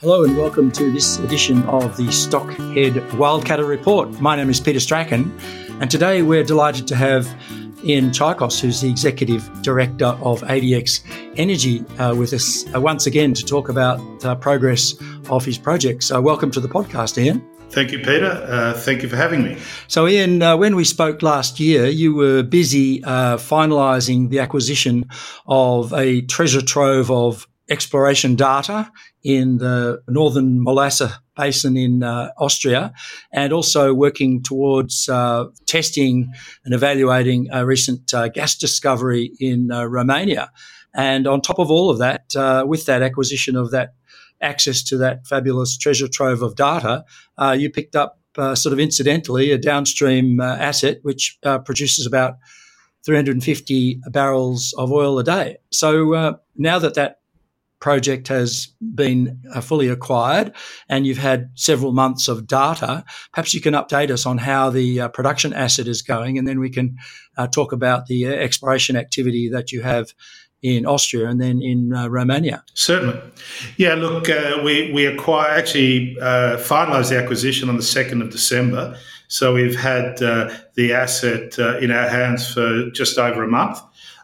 Hello and welcome to this edition of the Stockhead Wildcatter Report. My name is Peter Strachan, and today we're delighted to have Ian Tchacos, who's the Executive Director of ADX Energy, uh, with us uh, once again to talk about uh, progress of his projects. So, welcome to the podcast, Ian. Thank you, Peter. Uh, thank you for having me. So, Ian, uh, when we spoke last year, you were busy uh, finalising the acquisition of a treasure trove of exploration data in the northern Molasse Basin in uh, Austria, and also working towards uh, testing and evaluating a recent uh, gas discovery in uh, Romania. And on top of all of that, uh, with that acquisition of that access to that fabulous treasure trove of data, uh, you picked up sort of incidentally a downstream asset which produces about 350 barrels of oil a day. So now that that project has been uh, fully acquired and you've had several months of data, perhaps you can update us on how the uh, production asset is going, and then we can uh, talk about the uh, exploration activity that you have in Austria and then in uh, Romania. Certainly. Yeah, look, uh, we, we acquire, actually finalised the acquisition on the 2nd of December. So we've had the asset in our hands for just over a month.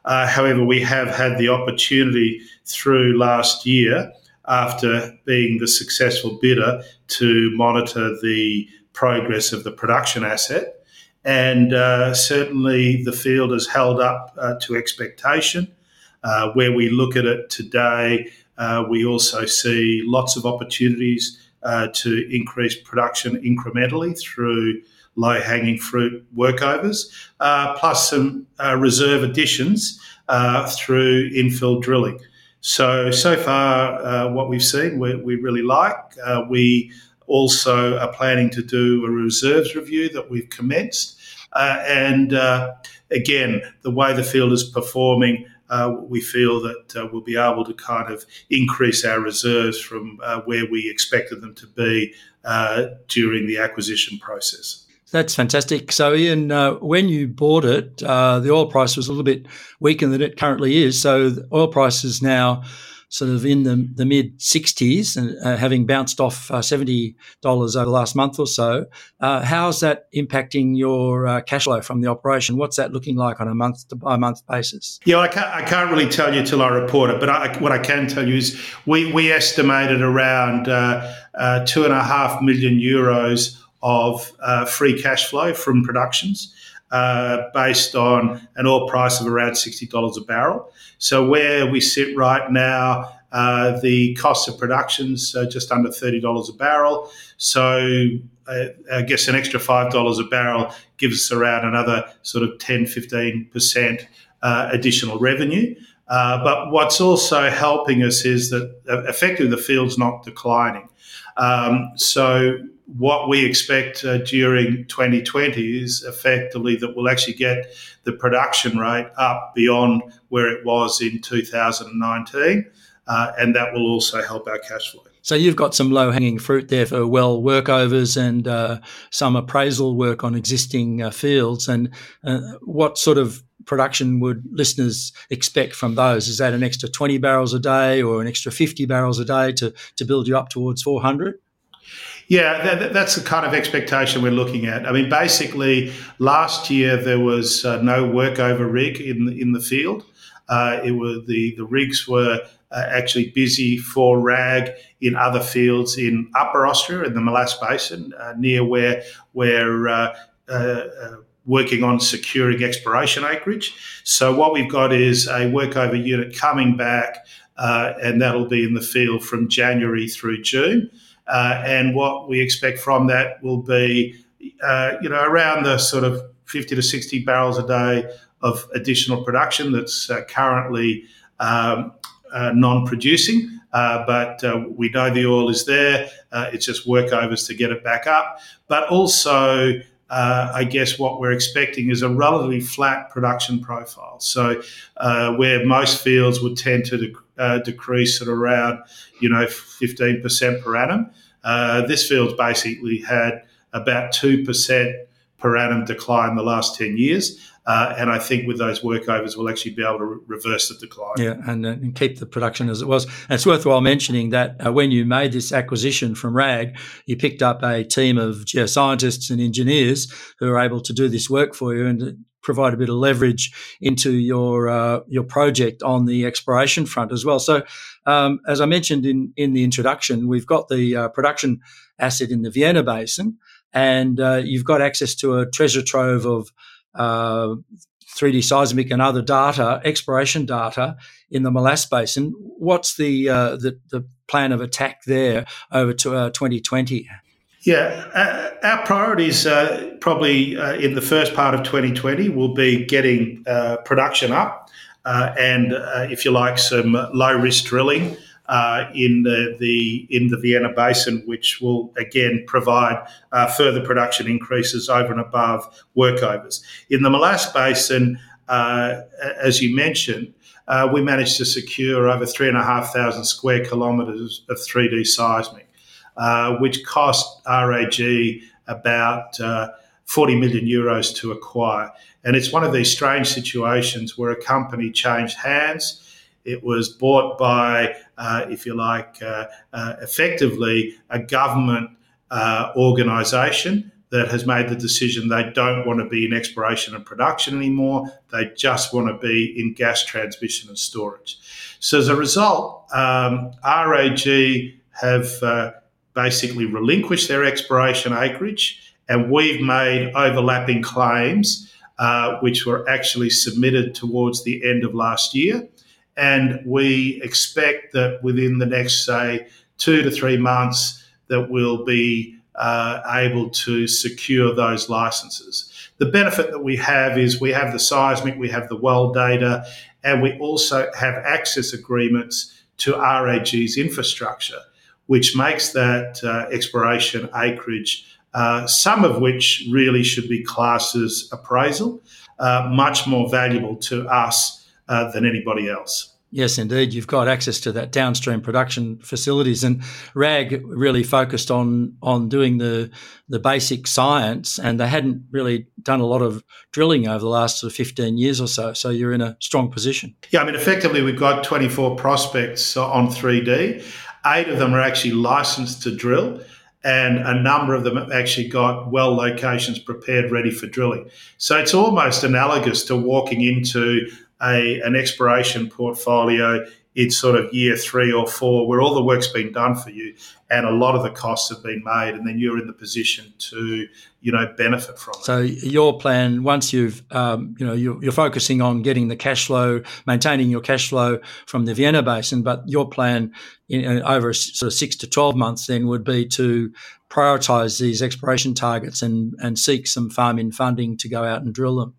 Uh, however, we have had the opportunity through last year, after being the successful bidder, to monitor the progress of the production asset. And uh, certainly the field has held up uh, to expectation. Uh, where we look at it today, uh, we also see lots of opportunities uh, to increase production incrementally through low hanging fruit workovers, uh, plus some uh, reserve additions uh, through infill drilling. So, so far, uh, what we've seen, we, we really like. Uh, we also are planning to do a reserves review that we've commenced. Uh, and again, the way the field is performing, uh, we feel that uh, we'll be able to kind of increase our reserves from uh, where we expected them to be during the acquisition process. That's fantastic. So, Ian, uh, when you bought it, uh, the oil price was a little bit weaker than it currently is. So, the oil price is now sort of in the, the mid 60s and uh, having bounced off uh, $70 over the last month or so. Uh, how's that impacting your uh, cash flow from the operation? What's that looking like on a month to by month basis? Yeah, I can't, I can't really tell you till I report it, but I, what I can tell you is we, we estimated around two and a half million euros of uh, free cash flow from productions uh, based on an oil price of around $60 a barrel. So, where we sit right now, uh, the cost of production's uh, just under $30 a barrel. So, uh, I guess an extra $5 a barrel gives us around another sort of 10, 15% uh, additional revenue. Uh, but what's also helping us is that effectively the field's not declining. Um, so what we expect uh, during 2020 is effectively that we'll actually get the production rate up beyond where it was in 2019, uh, and that will also help our cash flow. So you've got some low hanging fruit there for well workovers and uh, some appraisal work on existing uh, fields. And uh, what sort of production would listeners expect from those? Is that an extra 20 barrels a day or an extra 50 barrels a day to, to build you up towards 400? Yeah, that, that's the kind of expectation we're looking at. I mean, basically, last year there was uh, no workover rig in the, in the field. Uh, it was the the rigs were uh, actually busy for RAG in other fields in Upper Austria in the Molasse Basin, uh, near where where uh, uh, working on securing exploration acreage. So what we've got is a workover unit coming back, and that'll be in the field from January through June. Uh, and what we expect from that will be, uh, you know, around the sort of 50 to 60 barrels a day of additional production that's uh, currently um, uh, non-producing. uh, but uh, we know the oil is there. It's just workovers to get it back up. But also, uh, I guess what we're expecting is a relatively flat production profile. So, uh, where most fields would tend to dec- uh, decrease at around, you know, 15% per annum, this field's basically had about 2% per annum decline in the last 10 years. Uh, and I think with those workovers, we'll actually be able to re- reverse the decline. Yeah, and, uh, and, keep the production as it was. And it's worthwhile mentioning that uh, when you made this acquisition from RAG, you picked up a team of geoscientists and engineers who are able to do this work for you and provide a bit of leverage into your uh, your project on the exploration front as well. So, um, as I mentioned in in the introduction, we've got the uh, production asset in the Vienna Basin, and uh, you've got access to a treasure trove of uh, 3D seismic and other data, exploration data in the Molasse Basin. What's the, uh, the, the plan of attack there over to uh, 2020? Yeah, uh, our priorities uh, probably uh, in the first part of 2020 will be getting uh, production up and, if you like, some low risk drilling uh, in the, the in the Vienna Basin, which will again provide uh, further production increases over and above workovers. In the Molasse Basin, uh, as you mentioned, uh, we managed to secure over three and a half thousand square kilometres of 3D seismic, uh, which cost RAG about uh, 40 million euros to acquire. And it's one of these strange situations where a company changed hands it was bought by, if you like, uh, uh, effectively a government uh, organisation that has made the decision they don't want to be in exploration and production anymore. They just want to be in gas transmission and storage. So as a result, um, RAG have uh, basically relinquished their exploration acreage, and we've made overlapping claims, uh, which were actually submitted towards the end of last year. And we expect that within the next, say, two to three months, that we'll be uh, able to secure those licenses. The benefit that we have is we have the seismic, we have the well data, and we also have access agreements to RAG's infrastructure, which makes that uh, exploration acreage, uh, some of which really should be classed as appraisal, uh, much more valuable to us uh, than anybody else. Yes, indeed. You've got access to that downstream production facilities, and RAG really focused on on doing the the basic science, and they hadn't really done a lot of drilling over the last sort of fifteen years or so. So you're in a strong position. Yeah, I mean, effectively, we've got 24 prospects on 3D. Eight of them are actually licensed to drill and a number of them have actually got well locations prepared ready for drilling. So it's almost analogous to walking into a, an exploration portfolio in sort of year three or four where all the work's been done for you and a lot of the costs have been made and then you're in the position to you know benefit from it. So your plan once you've um, you know you're, you're, focusing on getting the cash flow maintaining your cash flow from the vienna basin but your plan in, over sort of six to 12 months then would be to prioritize these exploration targets and and seek some farm in funding to go out and drill them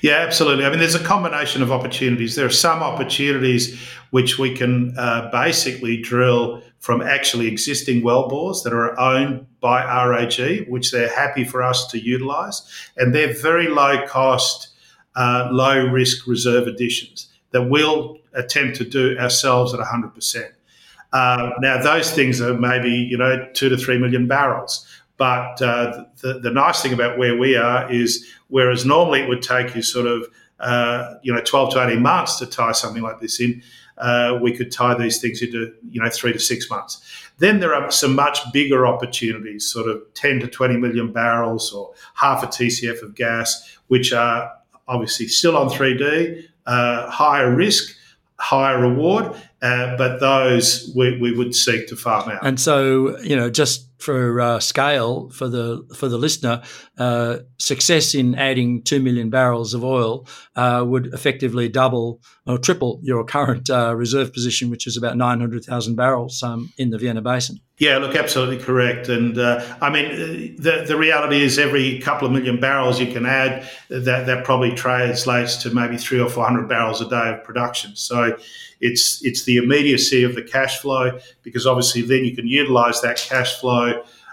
yeah, absolutely. I mean, there's a combination of opportunities. There are some opportunities which we can uh, basically drill from actually existing well bores that are owned by RAG, which they're happy for us to utilize. And they're very low cost, uh, low risk reserve additions that we'll attempt to do ourselves at 100%. Uh, now, those things are maybe, you know, two to three million barrels. But uh, the, the nice thing about where we are is whereas normally it would take you sort of uh, you know 12 to 18 months to tie something like this in, uh, we could tie these things into you know three to six months. Then there are some much bigger opportunities, sort of 10 to 20 million barrels or half a TCF of gas, which are obviously still on 3D, uh, higher risk, higher reward, uh, but those we, we would seek to farm out. And so, you know, just for uh, scale for the for the listener, uh, success in adding two million barrels of oil uh, would effectively double or triple your current uh, reserve position, which is about nine hundred thousand barrels um, in the Vienna Basin. Yeah, look, absolutely correct. And uh, I mean, the the reality is every couple of million barrels you can add, that that probably translates to maybe three or four hundred barrels a day of production. So it's it's the immediacy of the cash flow because obviously then you can utilise that cash flow.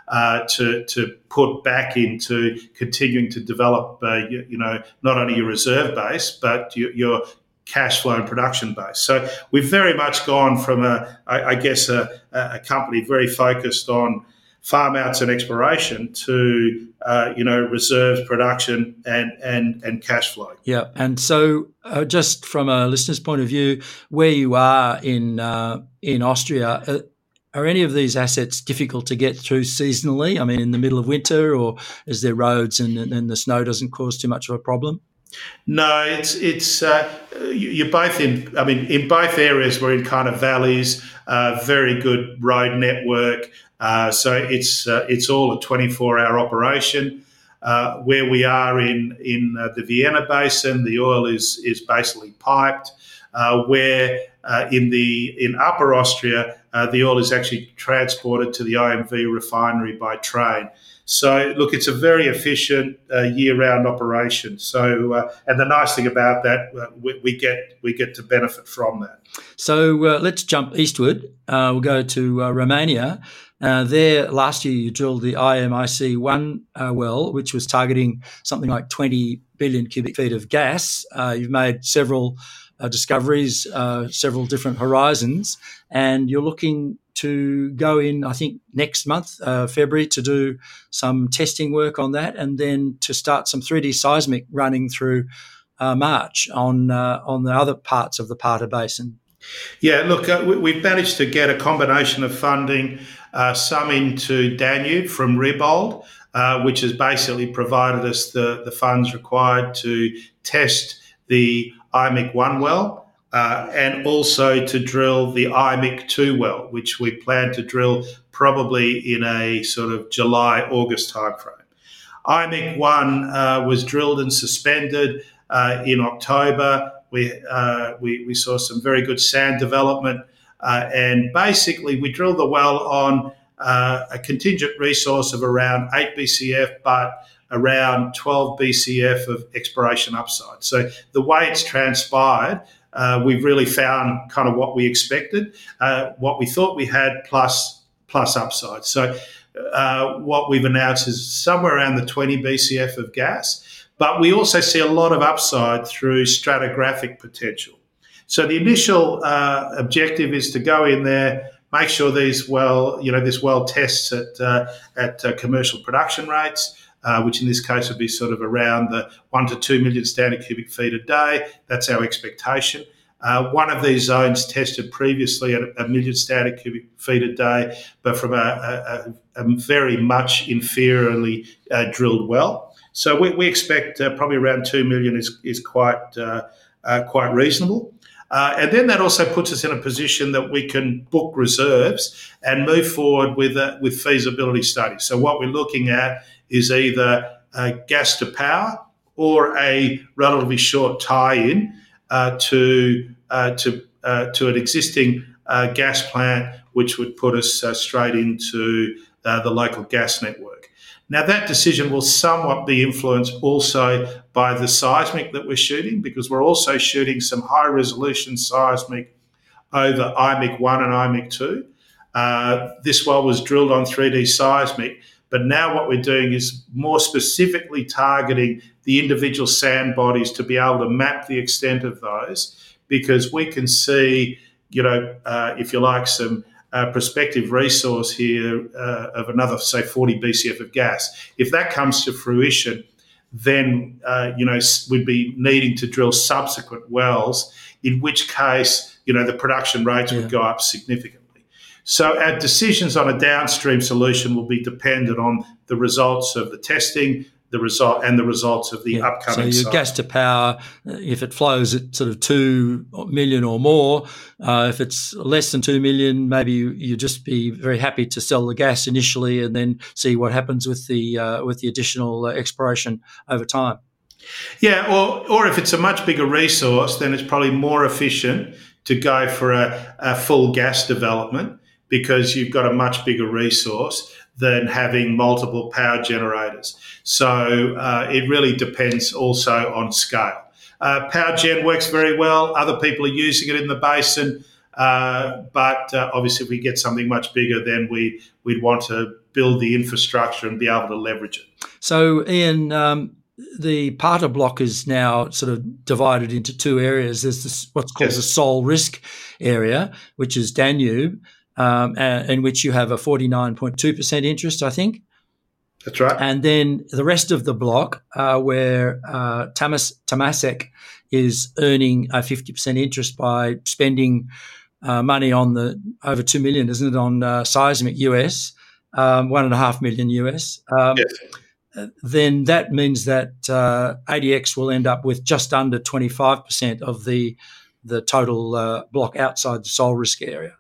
Uh, to to put back into continuing to develop, uh, you, you, know, not only your reserve base but your, your cash flow and production base. So we've very much gone from a, I, I guess, a, a, company very focused on farm outs and exploration to, uh, you know, reserves, production, and and and cash flow. Yeah, and so uh, just from a listener's point of view, where you are in uh, in Austria. Are any of these assets difficult to get through seasonally? I mean, in the middle of winter, or is there roads and, and the snow doesn't cause too much of a problem? No, it's it's uh, you're both in. I mean, in both areas, we're in kind of valleys. Uh, very good road network. Uh, so it's uh, it's all a 24 hour operation. Uh, where we are in in uh, the Vienna Basin, the oil is is basically piped. where in the in Upper Austria, the oil is actually transported to the OMV refinery by train. So, look, it's a very efficient uh, year-round operation. So, uh, and the nice thing about that, uh, we, we, get we get to benefit from that. So, uh, let's jump eastward. Uh, we'll go to uh, Romania. there, last year, you drilled the IMIC one well, which was targeting something like 20 billion cubic feet of gas. you've made several discoveries, several different horizons, and you're looking to go in, I think, next month, uh, February, to do some testing work on that, and then to start some 3D seismic running through uh, March on uh, on the other parts of the Parta Basin. Yeah, look, uh, we've managed to get a combination of funding, uh, some into Danube from Reabold, uh, which has basically provided us the, the funds required to test the IMIC 1 well uh, and also to drill the IMIC 2 well, which we plan to drill probably in a sort of July, August timeframe. IMIC 1 uh, was drilled and suspended uh, in October. We, uh, we, we, saw some very good sand development. Uh, and basically, we drilled the well on uh, a contingent resource of around 8 BCF, but around 12 BCF of exploration upside. So the way it's transpired, uh, we've really found kind of what we expected, uh, what we thought we had, plus plus upside. So uh, what we've announced is somewhere around the 20 BCF of gas, but we also see a lot of upside through stratigraphic potential. So the initial uh, objective is to go in there, make sure these well, you know, this well tests at uh, at uh, commercial production rates uh, which in this case would be sort of around the one to two million standard cubic feet a day. That's our expectation. Uh, one of these zones tested previously at a million standard cubic feet a day, but from a, a, a very much inferiorly uh, drilled well. So we, we expect uh, probably around two million is is quite uh, uh, quite reasonable. And then that also puts us in a position that we can book reserves and move forward with with feasibility studies. So what we're looking at is either a gas to power or a relatively short tie-in uh, to uh, to uh, to an existing gas plant, which would put us straight into the local gas network. Now, that decision will somewhat be influenced also by the seismic that we're shooting, because we're also shooting some high resolution seismic over IMIC 1 and IMIC 2. Uh, this well was drilled on 3D seismic, but now what we're doing is more specifically targeting the individual sand bodies to be able to map the extent of those because we can see, you know, uh, if you like, some uh, prospective resource here uh, of another, say, 40 BCF of gas. If that comes to fruition, then, uh, you know, we'd be needing to drill subsequent wells, in which case, you know, the production rates yeah. would go up significantly. So our decisions on a downstream solution will be dependent on the results of the testing, the result and the results of the yeah. upcoming. So your gas to power, if it flows at sort of two million or more, uh, if it's less than two million, maybe you, you just be very happy to sell the gas initially and then see what happens with the uh, with the additional uh, exploration over time. Yeah, or or if it's a much bigger resource, then it's probably more efficient to go for a, a full gas development because you've got a much bigger resource than having multiple power generators. So uh, it really depends also on scale. Uh, power gen works very well. Other people are using it in the basin. Uh, but uh, obviously, if we get something much bigger, then we, we'd want to build the infrastructure and be able to leverage it. So, Ian, um, the Parta block is now sort of divided into two areas. There's this, what's called yes. the sole risk area, which is Danube, um, in which you have a 49.2% interest, I think. That's right. And then the rest of the block, uh, where uh, Tamas, Tamaska is earning a 50% interest by spending uh, money on the over 2 million, isn't it, on uh, seismic US, um, one and a half million US. Um, yes. Then that means that uh, ADX will end up with just under 25% of the the total uh, block outside the sole risk area.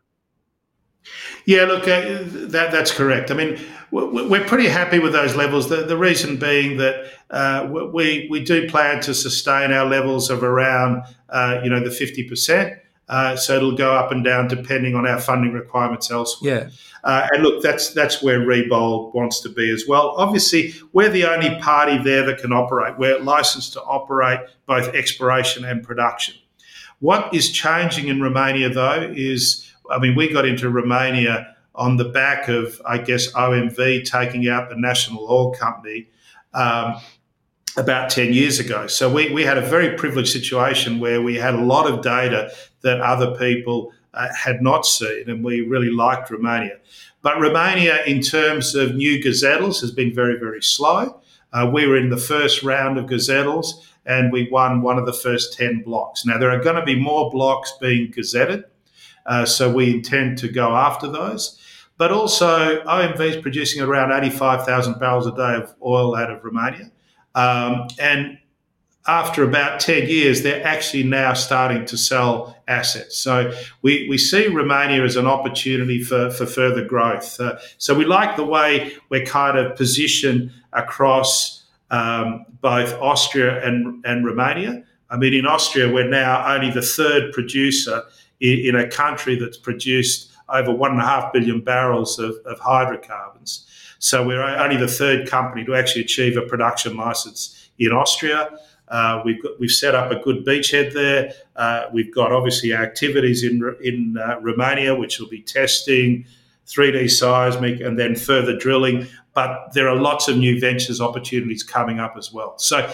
Yeah, look, uh, that that's correct. I mean, we're pretty happy with those levels. The, the reason being that uh, we we do plan to sustain our levels of around uh, you know the fifty percent. Uh, so it'll go up and down depending on our funding requirements elsewhere. Yeah. Uh, and look, that's that's where Reabold wants to be as well. Obviously, we're the only party there that can operate. We're licensed to operate both exploration and production. What is changing in Romania, though, is I mean, we got into Romania on the back of, I guess, OMV taking out the national oil company um, about 10 years ago. So we, we had a very privileged situation where we had a lot of data that other people uh, had not seen, and we really liked Romania. But Romania, in terms of new gazettals, has been very, very slow. Uh, we were in the first round of gazettals and we won one of the first 10 blocks. Now, there are going to be more blocks being gazetted. Uh, so we intend to go after those. But also, OMV is producing around 85,000 barrels a day of oil out of Romania. Um, and after about 10 years, they're actually now starting to sell assets. So we, we see Romania as an opportunity for, for further growth. Uh, so we like the way we're kind of positioned across um, both Austria and, and Romania. I mean, in Austria, we're now only the third producer in, a country that's produced over one and a half billion barrels of, of hydrocarbons. So we're only the third company to actually achieve a production license in Austria. Uh, we've got, we've set up a good beachhead there. Uh, we've got obviously activities in in uh, Romania, which will be testing, 3D seismic, and then further drilling. But there are lots of new ventures opportunities coming up as well. So,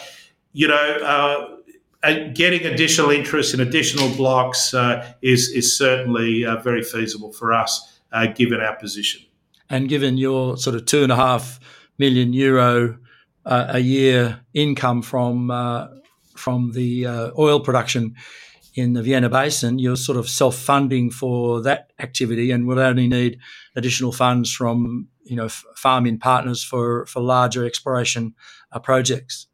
you know, uh, getting additional interest in additional blocks uh, is is certainly uh, very feasible for us, uh, given our position. And given your sort of two and a half million euro uh, a year income from uh, from the oil production in the Vienna Basin, you're sort of self funding for that activity, and would only need additional funds from you know farming partners for for larger exploration projects.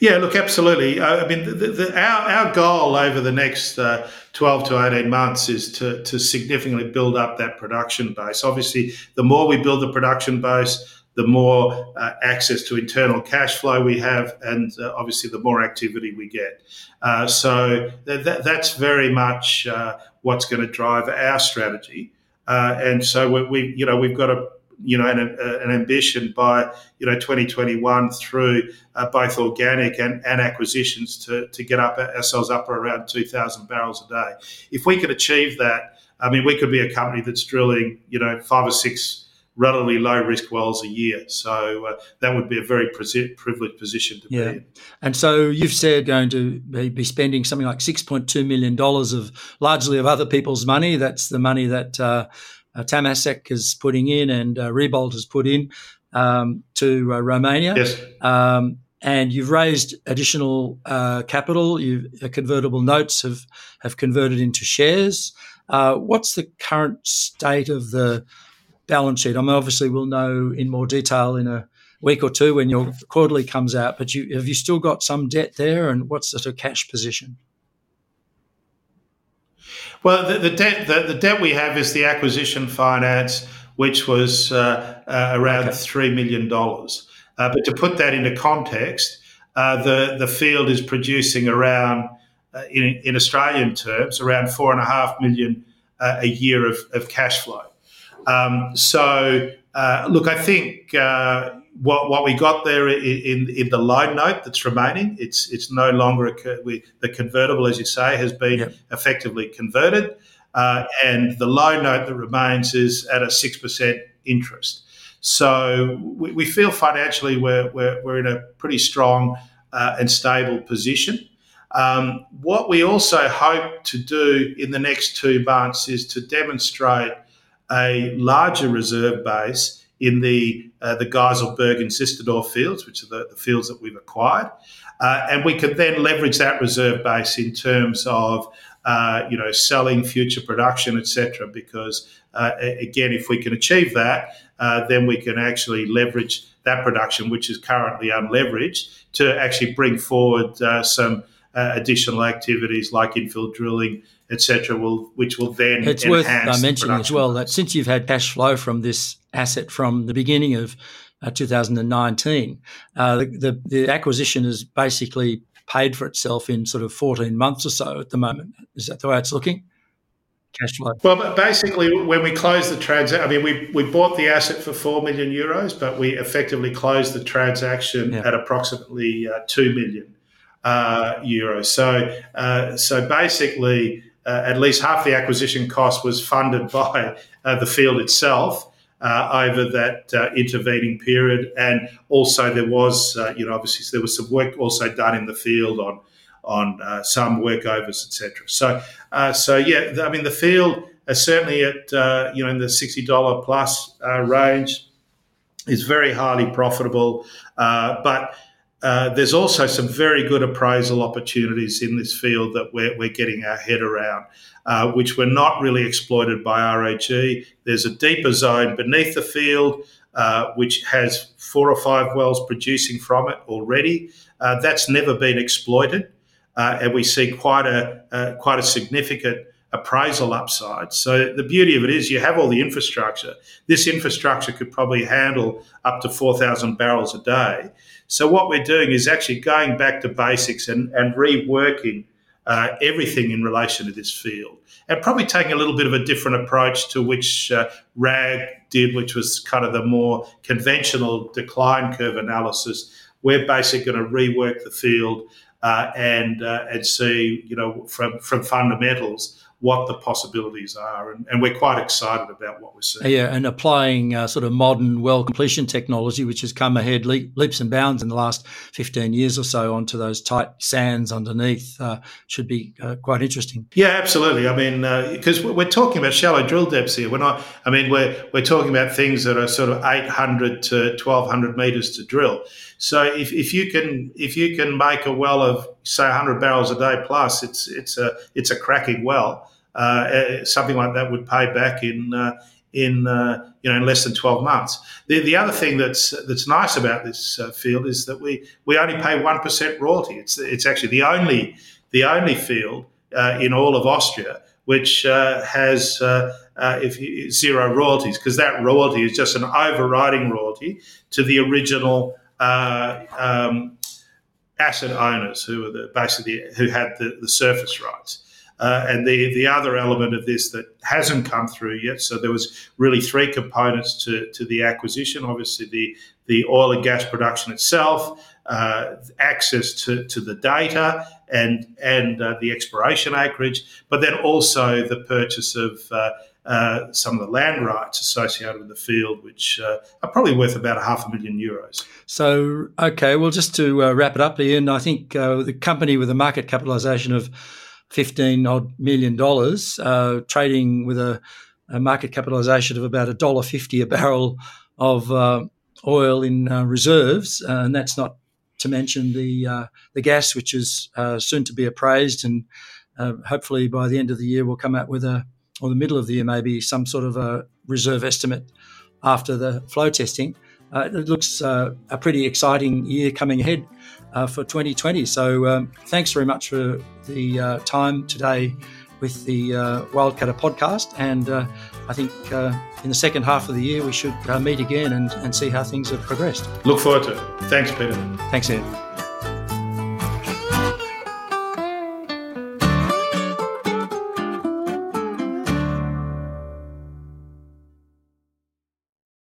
Yeah, look, absolutely. Uh, I mean, the, the, our, our goal over the next uh, 12 to 18 months is to, to significantly build up that production base. Obviously, the more we build the production base, the more uh, access to internal cash flow we have, and uh, obviously the more activity we get. Uh, so th- that's very much uh, what's going to drive our strategy. and so we, we, you know, we've got a you know, an, an ambition by, you know, 2021 through uh, both organic and, and acquisitions to, to get up ourselves up around 2,000 barrels a day. If we could achieve that, I mean, we could be a company that's drilling, you know, five or six relatively low risk wells a year. So uh, that would be a very privileged position to yeah. be in. And so you've said going to be spending something like $6.2 million of largely of other people's money. That's the money that uh, uh, Tamaska is putting in and uh, Reabold has put in um, to uh, Romania. Yes. Um, and you've raised additional uh, capital. You uh, convertible notes have have converted into shares. Uh, what's the current state of the balance sheet? I mean, obviously, we'll know in more detail in a week or two when your quarterly comes out. But you, have you still got some debt there, and what's the sort of cash position? Well, the, the debt the, the, debt we have is the acquisition finance, which was uh, uh, around okay. three million dollars. Uh, but to put that into context, uh, the the field is producing around, uh, in, in Australian terms, around four and a half million uh, a year of, of cash flow. Um, so, look, I think what what we got there in in the loan note that's remaining, it's it's no longer a, we, the convertible, as you say, has been yep. effectively converted, uh, and the loan note that remains is at a six percent interest. So we, we, feel financially we're, we're we're in a pretty strong uh, and stable position. Um, what we also hope to do in the next two months is to demonstrate a larger reserve base in the uh, the Gaiselberg and Zistersdorf fields, which are the, the fields that we've acquired, uh, and we could then leverage that reserve base in terms of uh, you know selling future production, etc. Because uh, again, if we can achieve that, uh, then we can actually leverage that production, which is currently unleveraged, to actually bring forward uh, some additional activities like infill drilling etc., will which will then enhance. it's worth mentioning as well that since you've had cash flow from this asset from the beginning of uh, 2019, uh, the, the, the acquisition is basically paid for itself in sort of 14 months or so at the moment. Is that the way it's looking? Cash flow. Well, but basically, when we closed the transaction, I mean, we, we bought the asset for 4 million euros, but we effectively closed the transaction yeah. at approximately uh, 2 million uh, euros. So, uh, so basically, uh, at least half the acquisition cost was funded by uh, the field itself. Uh, over that uh, intervening period, and also there was, uh, you know, obviously there was some work also done in the field on on uh, some workovers, etc. So, so yeah, I mean, the field is certainly at you know in the sixty dollar plus range is very highly profitable, but uh, there's also some very good appraisal opportunities in this field that we're, we're getting our head around, uh, which were not really exploited by RAG. There's a deeper zone beneath the field, uh, which has four or five wells producing from it already. Uh, that's never been exploited, uh, and we see quite a quite a significant appraisal upside. So the beauty of it is you have all the infrastructure. This infrastructure could probably handle up to 4,000 barrels a day. So what we're doing is actually going back to basics and, and reworking uh, everything in relation to this field, and probably taking a little bit of a different approach to which uh, RAG did, which was kind of the more conventional decline curve analysis. We're basically going to rework the field uh, and uh, and see, you know, from from fundamentals what the possibilities are. And, and, we're quite excited about what we're seeing. Yeah, and applying uh, sort of modern well completion technology, which has come ahead le- leaps and bounds in the last 15 years or so onto those tight sands underneath, uh, should be uh, quite interesting. Yeah, absolutely. I mean, because uh, we're talking about shallow drill depths here. We're not, I mean, we're, we're talking about things that are sort of 800 to 1200 meters to drill. So if, if you can if you can make a well of say 100 barrels a day plus, it's it's a it's a cracking well. Uh, eh, something like that would pay back in uh, in uh, you know in less than 12 months. The, the other thing that's that's nice about this uh, field is that we we only pay one percent royalty. It's it's actually the only the only field uh, in all of Austria which uh, has if you, zero royalties because that royalty is just an overriding royalty to the original uh, um, asset owners who are the, basically who had the, the surface rights. Uh, and the, the other element of this that hasn't come through yet, so there was really three components to, to the acquisition. Obviously, the, the oil and gas production itself, uh, access to, to the data and, and uh, the exploration acreage, but then also the purchase of uh, uh, some of the land rights associated with the field, which uh, are probably worth about a half a million euros. So, okay, well, just to uh, wrap it up, Ian, I think uh, the company with a market capitalisation of fifteen odd million dollars, uh, trading with a, a, market capitalisation of about a dollar fifty a barrel of uh, oil in uh, reserves, uh, and that's not to mention the the gas, which is soon to be appraised, and hopefully by the end of the year we'll come out with a or the middle of the year, maybe some sort of a reserve estimate after the flow testing. Uh, it looks uh, a pretty exciting year coming ahead uh, for 2020. So um, thanks very much for the uh, time today with the uh, Wildcatter podcast. And uh, I think in the second half of the year, we should meet again and, and see how things have progressed. Look forward to it. Thanks, Peter. Thanks, Ed.